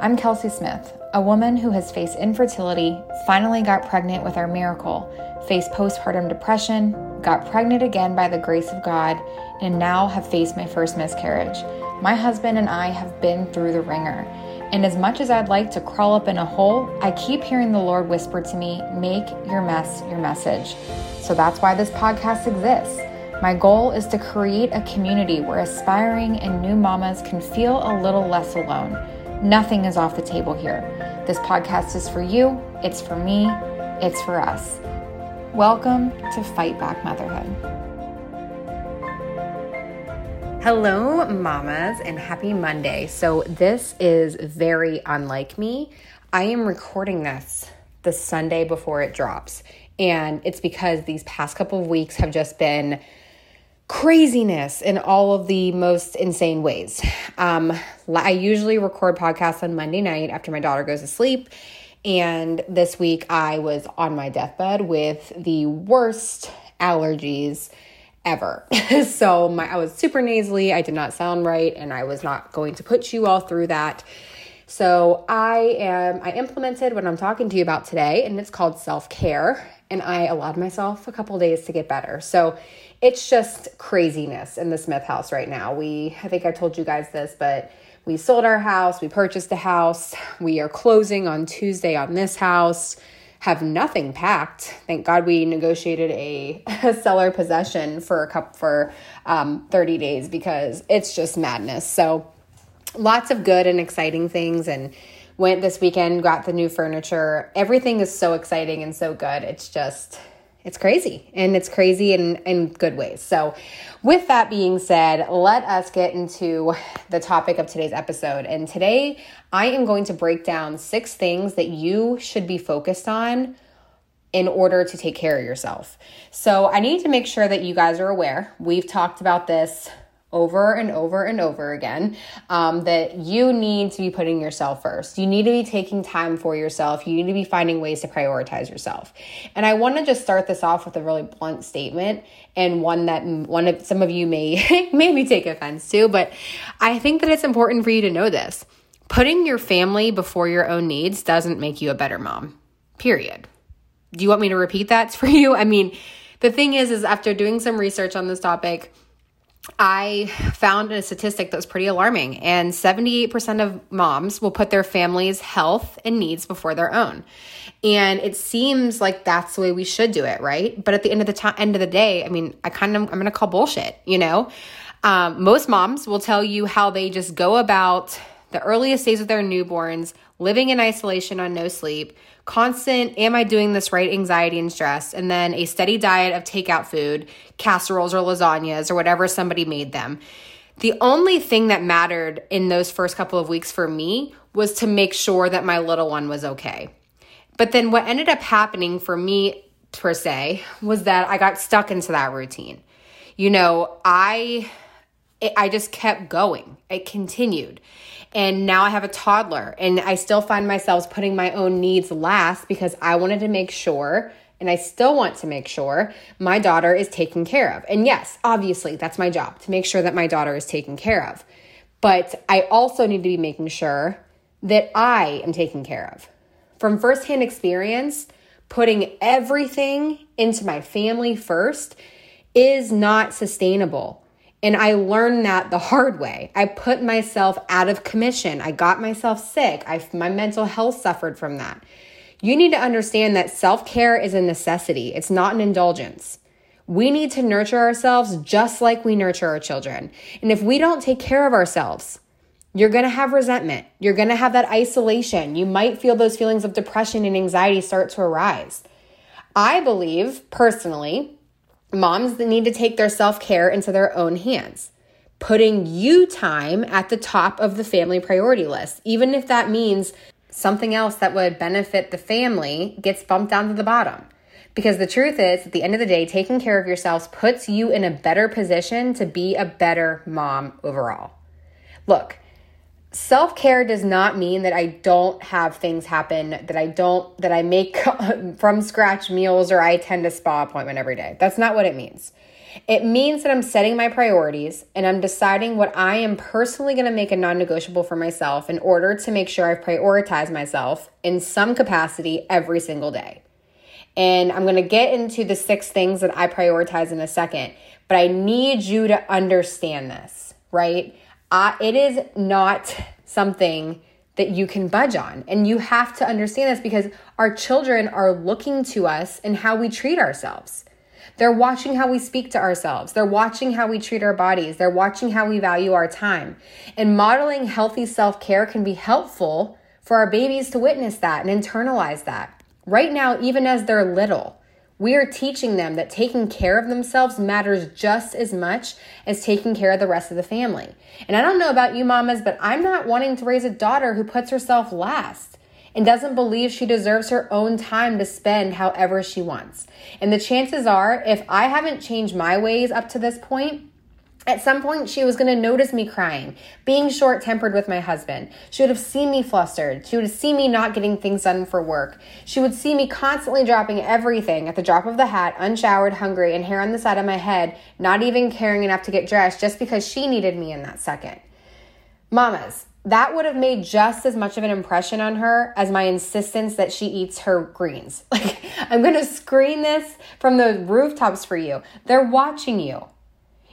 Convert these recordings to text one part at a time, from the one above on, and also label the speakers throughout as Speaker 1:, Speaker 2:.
Speaker 1: I'm Kelsey Smith, a woman who has faced infertility, finally got pregnant with our miracle, faced postpartum depression, got pregnant again by the grace of God, and now have faced my first miscarriage. My husband and I have been through the ringer. And as much as I'd like to crawl up in a hole, I keep hearing the Lord whisper to me, make your mess your message. So that's why this podcast exists. My goal is to create a community where aspiring and new mamas can feel a little less alone. Nothing is off the table here. This podcast is for you, it's for me, it's for us. Welcome to Fight Back Motherhood. Hello, mamas, and happy Monday. So, this is very unlike me. I am recording this the Sunday before it drops, and it's because these past couple of weeks have just been craziness in all of the most insane ways. Um, I usually record podcasts on Monday night after my daughter goes to sleep. And this week I was on my deathbed with the worst allergies ever. so my I was super nasally, I did not sound right, and I was not going to put you all through that. So I am I implemented what I'm talking to you about today, and it's called self-care. And I allowed myself a couple days to get better. So it's just craziness in the Smith house right now. We, I think I told you guys this, but we sold our house, we purchased a house, we are closing on Tuesday on this house, have nothing packed. Thank God we negotiated a, a seller possession for a couple for um, 30 days because it's just madness. So lots of good and exciting things and went this weekend, got the new furniture. Everything is so exciting and so good. It's just it's crazy and it's crazy in, in good ways. So, with that being said, let us get into the topic of today's episode. And today I am going to break down six things that you should be focused on in order to take care of yourself. So, I need to make sure that you guys are aware. We've talked about this over and over and over again um, that you need to be putting yourself first. You need to be taking time for yourself. You need to be finding ways to prioritize yourself. And I want to just start this off with a really blunt statement and one that one of some of you may maybe take offense to, but I think that it's important for you to know this. Putting your family before your own needs doesn't make you a better mom. Period. Do you want me to repeat that for you? I mean, the thing is is after doing some research on this topic, I found a statistic that was pretty alarming, and 78% of moms will put their family's health and needs before their own. And it seems like that's the way we should do it, right? But at the end of the end of the day, I mean, I kind of I'm going to call bullshit, you know. Um, most moms will tell you how they just go about the earliest days of their newborns, living in isolation on no sleep, constant, am I doing this right anxiety and stress, and then a steady diet of takeout food, casseroles or lasagnas or whatever somebody made them. The only thing that mattered in those first couple of weeks for me was to make sure that my little one was okay. But then what ended up happening for me, per se, was that I got stuck into that routine. You know, I I just kept going. It continued. And now I have a toddler and I still find myself putting my own needs last because I wanted to make sure and I still want to make sure my daughter is taken care of. And yes, obviously, that's my job to make sure that my daughter is taken care of. But I also need to be making sure that I am taken care of. From firsthand experience, putting everything into my family first is not sustainable. And I learned that the hard way. I put myself out of commission. I got myself sick. I, my mental health suffered from that. You need to understand that self care is a necessity, it's not an indulgence. We need to nurture ourselves just like we nurture our children. And if we don't take care of ourselves, you're gonna have resentment. You're gonna have that isolation. You might feel those feelings of depression and anxiety start to arise. I believe personally moms that need to take their self care into their own hands, putting you time at the top of the family priority list, even if that means something else that would benefit the family gets bumped down to the bottom. Because the truth is, at the end of the day, taking care of yourselves puts you in a better position to be a better mom overall. Look, self care does not mean that I don't have things happen, that I don't, that I make from scratch meals or I attend a spa appointment every day. That's not what it means. It means that I'm setting my priorities and I'm deciding what I am personally going to make a non negotiable for myself in order to make sure I prioritize myself in some capacity every single day. And I'm going to get into the six things that I prioritize in a second, but I need you to understand this, right? Uh, it is not something that you can budge on. And you have to understand this because our children are looking to us and how we treat ourselves. They're watching how we speak to ourselves. They're watching how we treat our bodies. They're watching how we value our time. And modeling healthy self care can be helpful for our babies to witness that and internalize that. Right now, even as they're little, we are teaching them that taking care of themselves matters just as much as taking care of the rest of the family. And I don't know about you mamas, but I'm not wanting to raise a daughter who puts herself last and doesn't believe she deserves her own time to spend however she wants. And the chances are, if I haven't changed my ways up to this point, at some point, she was going to notice me crying, being short tempered with my husband. She would have seen me flustered. She would have seen me not getting things done for work. She would see me constantly dropping everything at the drop of the hat, unshowered, hungry, and hair on the side of my head, not even caring enough to get dressed just because she needed me in that second. Mamas, that would have made just as much of an impression on her as my insistence that she eats her greens. Like, I'm going to screen this from the rooftops for you. They're watching you.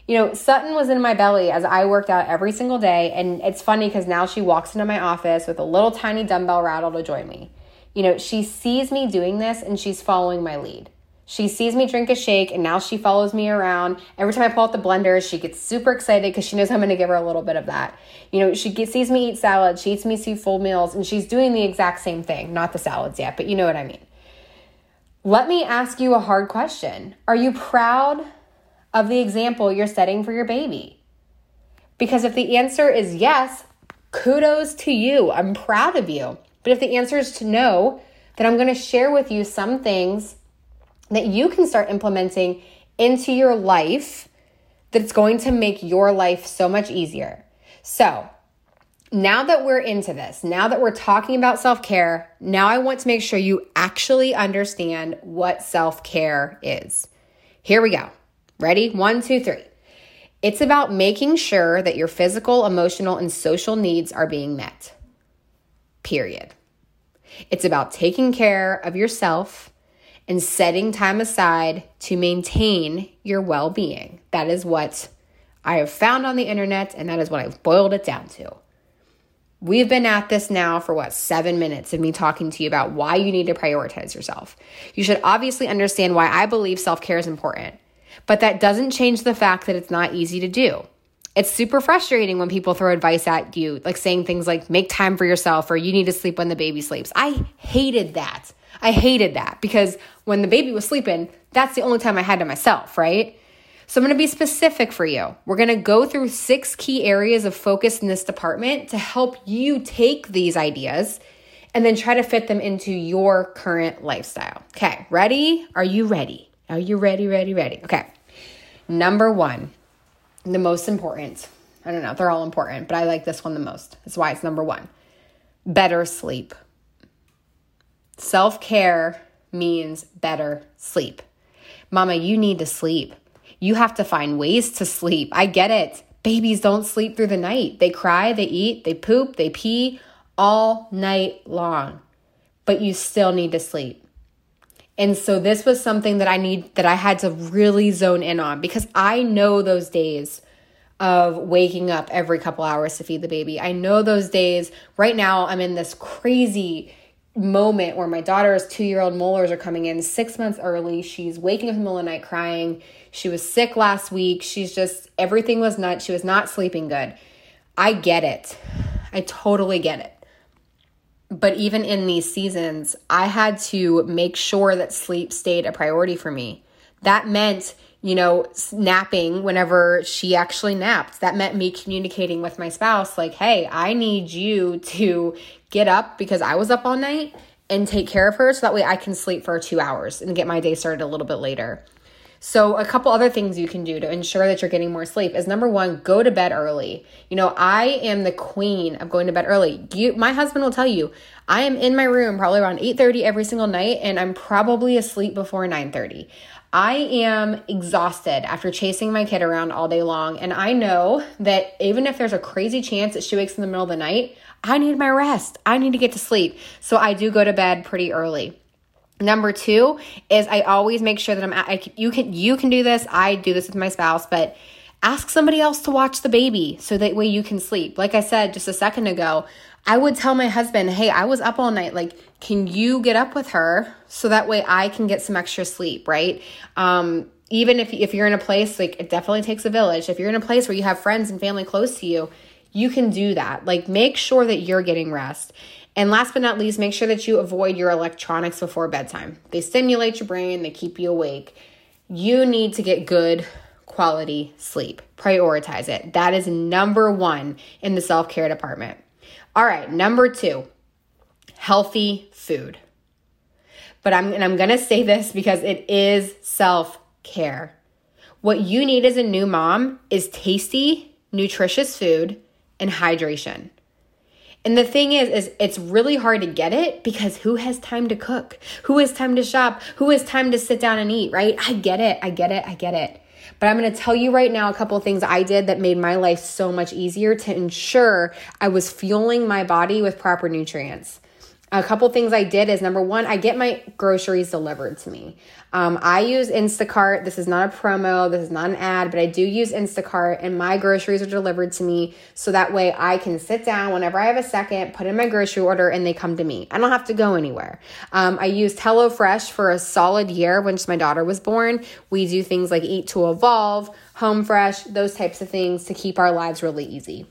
Speaker 1: You know, Sutton was in my belly as I worked out every single day. And it's funny because now she walks into my office with a little tiny dumbbell rattle to join me. You know, she sees me doing this and she's following my lead. She sees me drink a shake and now she follows me around. Every time I pull out the blender, she gets super excited because she knows I'm going to give her a little bit of that. You know, she gets, sees me eat salad, she eats me see full meals, and she's doing the exact same thing. Not the salads yet, but you know what I mean. Let me ask you a hard question. Are you proud of the example you're setting for your baby? Because if the answer is yes, kudos to you. I'm proud of you. But if the answer is to no, then I'm going to share with you some things that you can start implementing into your life that's going to make your life so much easier. So, now that we're into this, now that we're talking about self care, now I want to make sure you actually understand what self care is. Here we go. Ready? One, two, three. It's about making sure that your physical, emotional, and social needs are being met. Period. It's about taking care of yourself and setting time aside to maintain your well being. That is what I have found on the internet, and that is what I've boiled it down to. We've been at this now for what, seven minutes of me talking to you about why you need to prioritize yourself. You should obviously understand why I believe self care is important. But that doesn't change the fact that it's not easy to do. It's super frustrating when people throw advice at you, like saying things like, make time for yourself or you need to sleep when the baby sleeps. I hated that. I hated that because when the baby was sleeping, that's the only time I had to myself, right? So I'm to be specific for you. We're to go through six key areas of focus in this department to help you take these ideas and then try to fit them into your current lifestyle. Okay, ready? Are you ready? Are you ready, ready, ready? Okay. Number one, the most important. I don't know, they're all important, but I like this one the most. That's why it's number one. Better sleep. Self care means better sleep. Mama, you need to sleep. You have to find ways to sleep. I get it. Babies don't sleep through the night. They cry, they eat, they poop, they pee all night long, but you still need to sleep. And so this was something that I need that I had to really zone in on because I know those days of waking up every couple hours to feed the baby. I know those days. Right now I'm in this crazy moment where my daughter's 2-year-old molars are coming in 6 months early. She's waking up in the middle of the night crying. She was sick last week. She's just everything was nuts. She was not sleeping good. I get it. I totally get it but even in these seasons, I had to make sure that sleep stayed a priority for me. That meant, you know, napping whenever she actually napped. That meant me communicating with my spouse, like, hey, I need you to get up because I was up all night and take care of her so that way I can sleep for two hours and get my day started a little bit later. So, a couple other things you can do to ensure that you're getting more sleep is number one, go to bed early. You know, I am the queen of going to bed early. You, my husband will tell you, I am in my room probably around 8:30 every single night, and I'm probably asleep before 9:30. I am exhausted after chasing my kid around all day long, and I know that even if there's a crazy chance that she wakes in the middle of the night, I need my rest. I need to get to sleep. So I do go to bed pretty early. Number two is I always make sure that I'm. I, you can you can do this. I do this with my spouse, but ask somebody else to watch the baby so that way you can sleep. Like I said just a second ago, I would tell my husband, "Hey, I was up all night. Like, can you get up with her so that way I can get some extra sleep?" Right? Um, even if if you're in a place like it definitely takes a village. If you're in a place where you have friends and family close to you, you can do that. Like, make sure that you're getting rest. And last but not least, make sure that you avoid your electronics before bedtime. They stimulate your brain, they keep you awake. You need to get good quality sleep. Prioritize it. That is number one in the self care department. All right, number two, healthy food. But I'm, and I'm gonna say this because it is self care. What you need as a new mom is tasty, nutritious food and hydration. And the thing is, is it's really hard to get it because who has time to cook? Who has time to shop? Who has time to sit down and eat, right? I get it. I get it. I get it. But I'm going to tell you right now a couple things I did that made my life so much easier to ensure I was fueling my body with proper nutrients a couple things I did is number one, I get my groceries delivered to me. Um, I use Instacart. This is not a promo, this is not an ad, but I do use Instacart, and my groceries are delivered to me so that way I can sit down whenever I have a second, put in my grocery order, and they come to me. I don't have to go anywhere. Um, I used HelloFresh for a solid year when my daughter was born. We do things like Eat to Evolve, Home Fresh, those types of things to keep our lives really easy.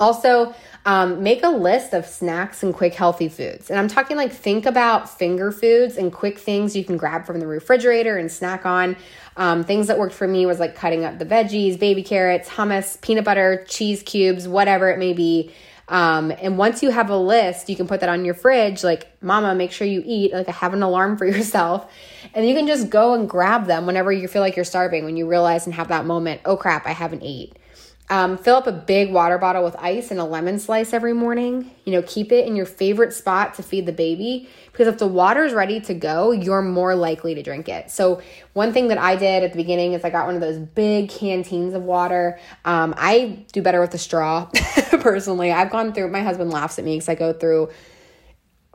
Speaker 1: Also, um, make a list of snacks and quick healthy foods. And I'm talking like think about finger foods and quick things you can grab from the refrigerator and snack on. Um, things that worked for me was like cutting up the veggies, baby carrots, hummus, peanut butter, cheese cubes, whatever it may be. Um, and once you have a list, you can put that on your fridge. Like, mama, make sure you eat. Like, have an alarm for yourself. And you can just go and grab them whenever you feel like you're starving, when you realize and have that moment, oh crap, I haven't ate. Um, fill up a big water bottle with ice and a lemon slice every morning. You know, keep it in your favorite spot to feed the baby because if the water is ready to go, you're more likely to drink it. So, one thing that I did at the beginning is I got one of those big canteens of water. Um, I do better with the straw personally. I've gone through, my husband laughs at me because I go through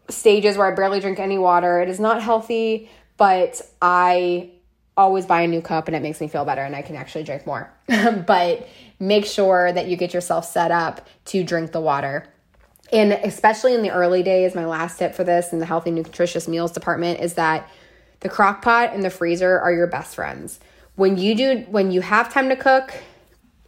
Speaker 1: stages where I barely drink any water. It is not healthy, but I always buy a new cup and it makes me feel better and I can actually drink more. but make sure that you get yourself set up to drink the water. And especially in the early days, my last tip for this in the healthy, nutritious meals department is that the crock pot and the freezer are your best friends. When you do, when you have time to cook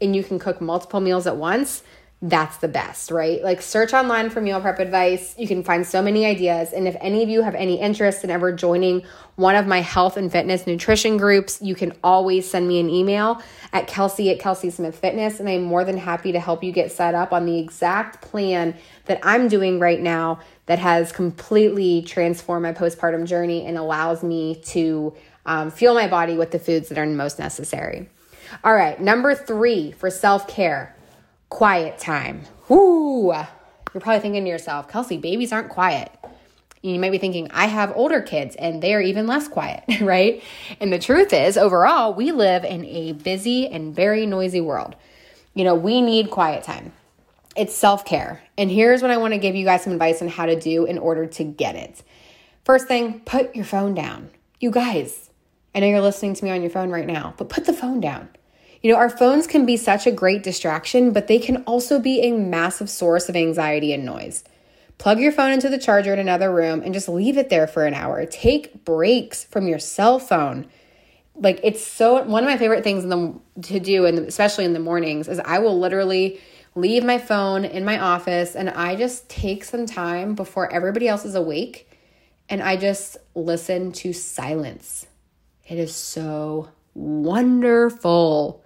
Speaker 1: and you can cook multiple meals at once, that's the best, right? Like search online for meal prep advice. You can find so many ideas. And if any of you have any interest in ever joining one of my health and fitness nutrition groups, you can always send me an email at Kelsey at Kelsey Smith Fitness. And I'm more than happy to help you get set up on the exact plan that I'm doing right now that has completely transformed my postpartum journey and allows me to um, fuel my body with the foods that are most necessary. All right, number three for self care quiet time. Whoo! You're probably thinking to yourself, Kelsey, babies aren't quiet. You might be thinking, I have older kids and they are even less quiet, right? And the truth is, overall, we live in a busy and very noisy world. You know, we need quiet time. It's self care. And here's what I want to give you guys some advice on how to do in order to get it. First thing, put your phone down. You guys, I know you're listening to me on your phone right now, but put the phone down. You know, our phones can be such a great distraction, but they can also be a massive source of anxiety and noise. Plug your phone into the charger in another room and just leave it there for an hour. Take breaks from your cell phone. Like it's so one of my favorite things in the, to do and especially in the mornings is I will literally leave my phone in my office and I just take some time before everybody else is awake and I just listen to silence. It is so wonderful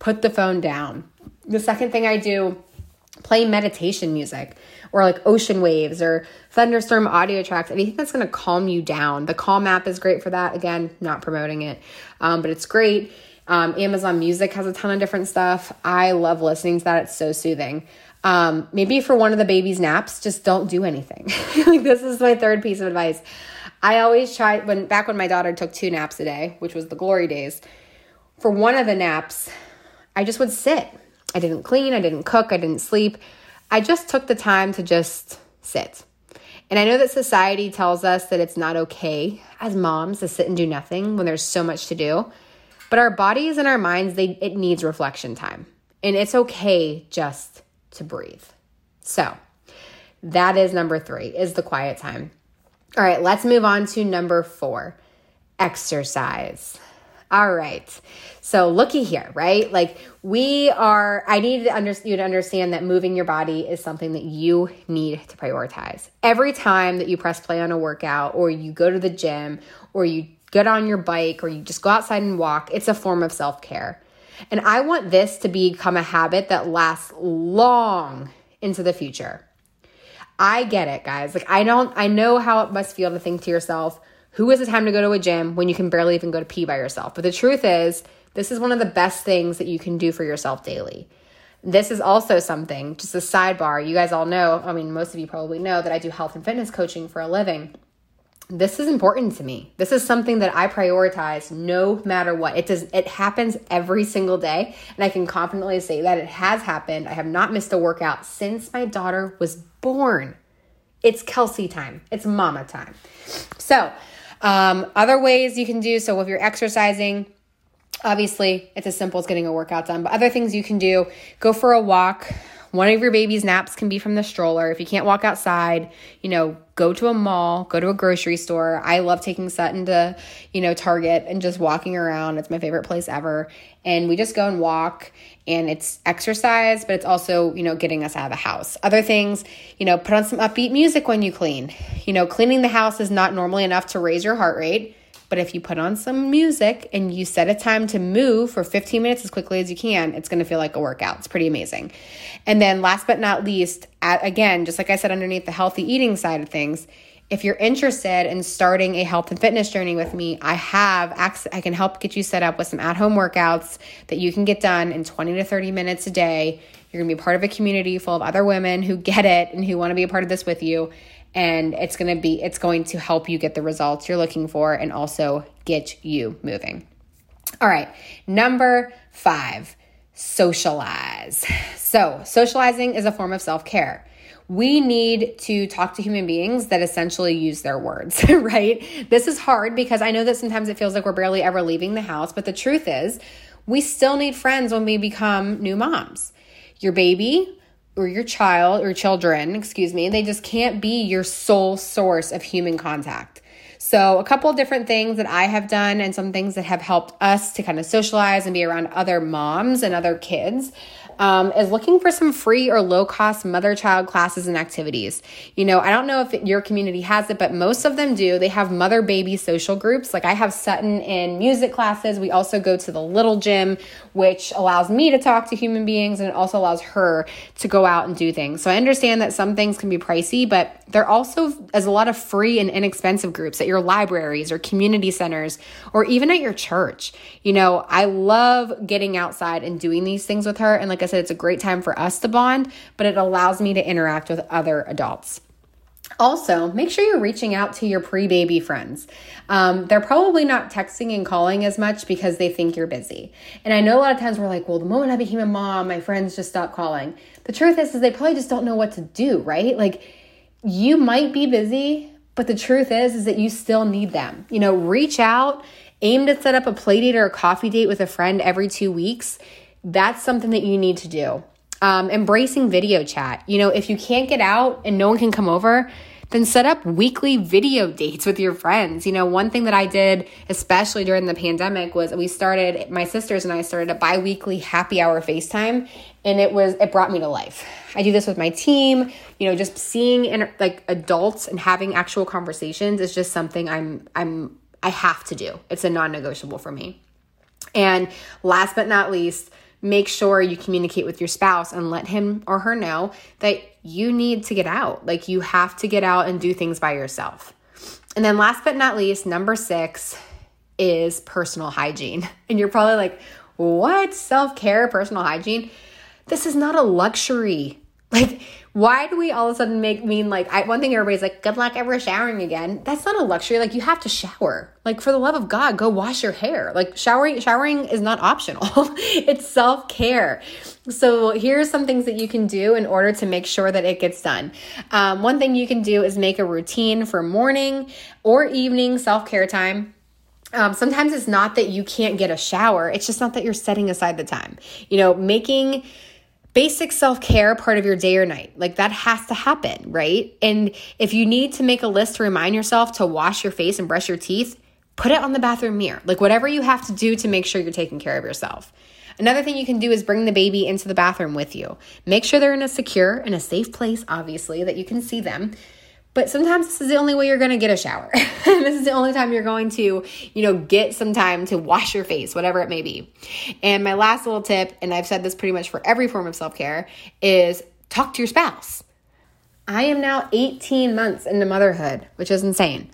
Speaker 1: put the phone down. The second thing I do play meditation music or like ocean waves or thunderstorm audio tracks. Anything that's going to calm you down. The calm app is great for that. Again not promoting it um, but it's great. Um, amazon music has a ton of different stuff. I love listening to that. It's so soothing. Um, maybe for one of the baby's naps just don't do anything. Like this is my third piece of advice. I always try when back when my daughter took two naps a day which was the glory days for one of the naps i just would sit I didn't clean, I didn't cook, I didn't sleep. I just took the time to just sit. And I know that society tells us that it's not okay as moms to sit and do nothing when there's so much to do. But our bodies and our minds, they it needs reflection time. And it's okay just to breathe. So, that is number 3 is the quiet time. All right, let's move on to number 4. Exercise. All right. So looky here, right? Like we are, I need to under, you to understand that moving your body is something that you need to prioritize. Every time that you press play on a workout or you go to the gym or you get on your bike or you just go outside and walk, it's a form of self care. And I want this to become a habit that lasts long into the future. I get it, guys. Like I don't I know how it must feel to think to yourself, who has the time to go to a gym when you can barely even go to pee by yourself? But the truth is, this is one of the best things that you can do for yourself daily. This is also something, just a sidebar. You guys all know, I mean, most of you probably know that I do health and fitness coaching for a living. This is important to me. This is something that I prioritize no matter what. It does it happens every single day, and I can confidently say that it has happened. I have not missed a workout since my daughter was born. It's Kelsey time. It's mama time. So, um, other ways you can do so if you're exercising, obviously it's as simple as getting a workout done, but other things you can do go for a walk. One of your baby's naps can be from the stroller. If you can't walk outside, you know, go to a mall, go to a grocery store. I love taking Sutton to, you know, Target and just walking around. It's my favorite place ever. And we just go and walk and it's exercise, but it's also, you know, getting us out of the house. Other things, you know, put on some upbeat music when you clean. You know, cleaning the house is not normally enough to raise your heart rate. But if you put on some music and you set a time to move for 15 minutes as quickly as you can, it's going to feel like a workout. It's pretty amazing. And then last but not least, at, again, just like I said underneath the healthy eating side of things, if you're interested in starting a health and fitness journey with me, I have access, I can help get you set up with some at-home workouts that you can get done in 20 to 30 minutes a day. You're going to be part of a community full of other women who get it and who want to be a part of this with you and it's going to be it's going to help you get the results you're looking for and also get you moving. All right, number 5, socialize. So, socializing is a form of self-care we need to talk to human beings that essentially use their words, right? This is hard because I know that sometimes it feels like we're barely ever leaving the house, but the truth is, we still need friends when we become new moms. Your baby or your child or children, excuse me, they just can't be your sole source of human contact. So, a couple of different things that I have done and some things that have helped us to kind of socialize and be around other moms and other kids um, is looking for some free or low cost mother child classes and activities. You know, I don't know if your community has it, but most of them do. They have mother baby social groups. Like I have Sutton in music classes. We also go to the little gym, which allows me to talk to human beings and it also allows her to go out and do things. So I understand that some things can be pricey, but there also is a lot of free and inexpensive groups at your libraries or community centers or even at your church. You know, I love getting outside and doing these things with her. And like I said, it's a great time for us to bond, but it allows me to interact with other adults. Also, make sure you're reaching out to your pre baby friends. Um, they're probably not texting and calling as much because they think you're busy. And I know a lot of times we're like, well, the moment I became a mom, my friends just stopped calling. The truth is, is they probably just don't know what to do, right? Like, you might be busy, but the truth is, is that you still need them. You know, reach out, aim to set up a play date or a coffee date with a friend every two weeks that's something that you need to do. Um, embracing video chat. You know, if you can't get out and no one can come over, then set up weekly video dates with your friends. You know, one thing that I did, especially during the pandemic, was we started, my sisters and I started a bi weekly happy hour FaceTime, and it was, it brought me to life. I do this with my team. You know, just seeing inter- like adults and having actual conversations is just something I'm, I'm, I have to do. It's a non negotiable for me. And last but not least, make sure you communicate with your spouse and let him or her know that you need to get out. Like you have to get out and do things by yourself. And then last but not least, number six is personal hygiene. And you're probably like, what? Self care, personal hygiene? This is not a luxury. Like, why do we all of a sudden make mean like I, one thing everybody's like, good luck ever showering again? That's not a luxury. Like, you have to shower. Like, for the love of God, go wash your hair. Like, showering showering is not optional. it's self care. So here's some things that you can do in order to make sure that it gets done. Um, one thing you can do is make a routine for morning or evening self care time. Um, sometimes it's not that you can't get a shower, it's just not that you're setting aside the time. You know, making basic self care part of your day or night. Like that has to happen, right? And if you need to make a list to remind yourself to wash your face and brush your teeth, put it on the bathroom mirror. Like whatever you have to do to make sure you're taking care of yourself. Another thing you can do is bring the baby into the bathroom with you. Make sure they're in a secure and a safe place, obviously, that you can see them. But sometimes this is the only way you're going to get a shower. this is the only time you're going to, you know, get some time to wash your face, whatever it may be. And my last little tip, and I've said this pretty much for every form of self care, is talk to your spouse. I am now 18 months into motherhood, which is insane.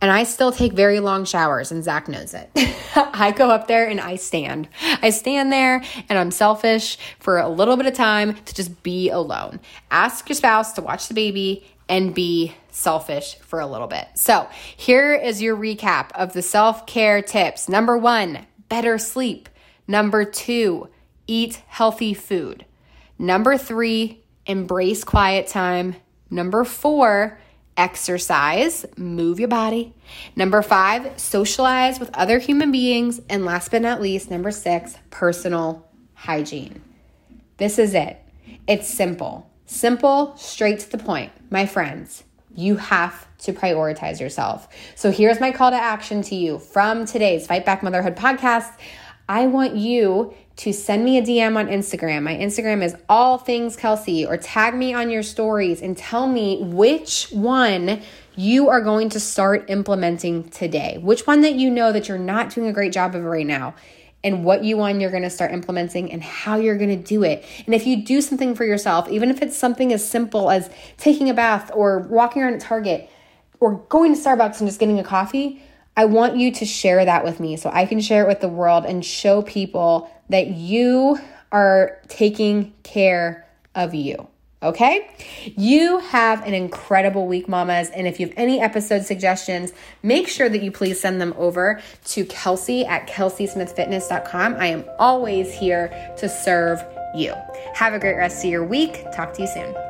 Speaker 1: And I still take very long showers, and Zach knows it. I go up there and I stand. I stand there and I'm selfish for a little bit of time to just be alone. Ask your spouse to watch the baby and be selfish for a little bit. So, here is your recap of the self care tips. Number one, better sleep. Number two, eat healthy food. Number three, embrace quiet time. Number four, exercise, move your body. Number five, socialize with other human beings. And last but not least, number six, personal hygiene. This is it. It's simple. Simple, straight to the point. My friends, you have to prioritize yourself. So here's my call to action to you from today's Fight Back Motherhood podcast. I want you to send me a DM on Instagram. My Instagram is all things Kelsey, or tag me on your stories and tell me which one you are going to start implementing today. Which one that you know that you're not doing a great job of right now and what you want you're going to start implementing and how you're going to do it. And if you do something for yourself, even if it's something as simple as taking a bath or walking around at Target or going to Starbucks and just getting a coffee, I want you to share that with me so I can share it with the world and show people that you are taking care of you. Okay? You have an incredible week, mamas. And if you have any episode suggestions, make sure that you please send them over to Kelsey at kelseysmithfitness.com. I am always here to serve you. Have a great rest of your week. Talk to you soon.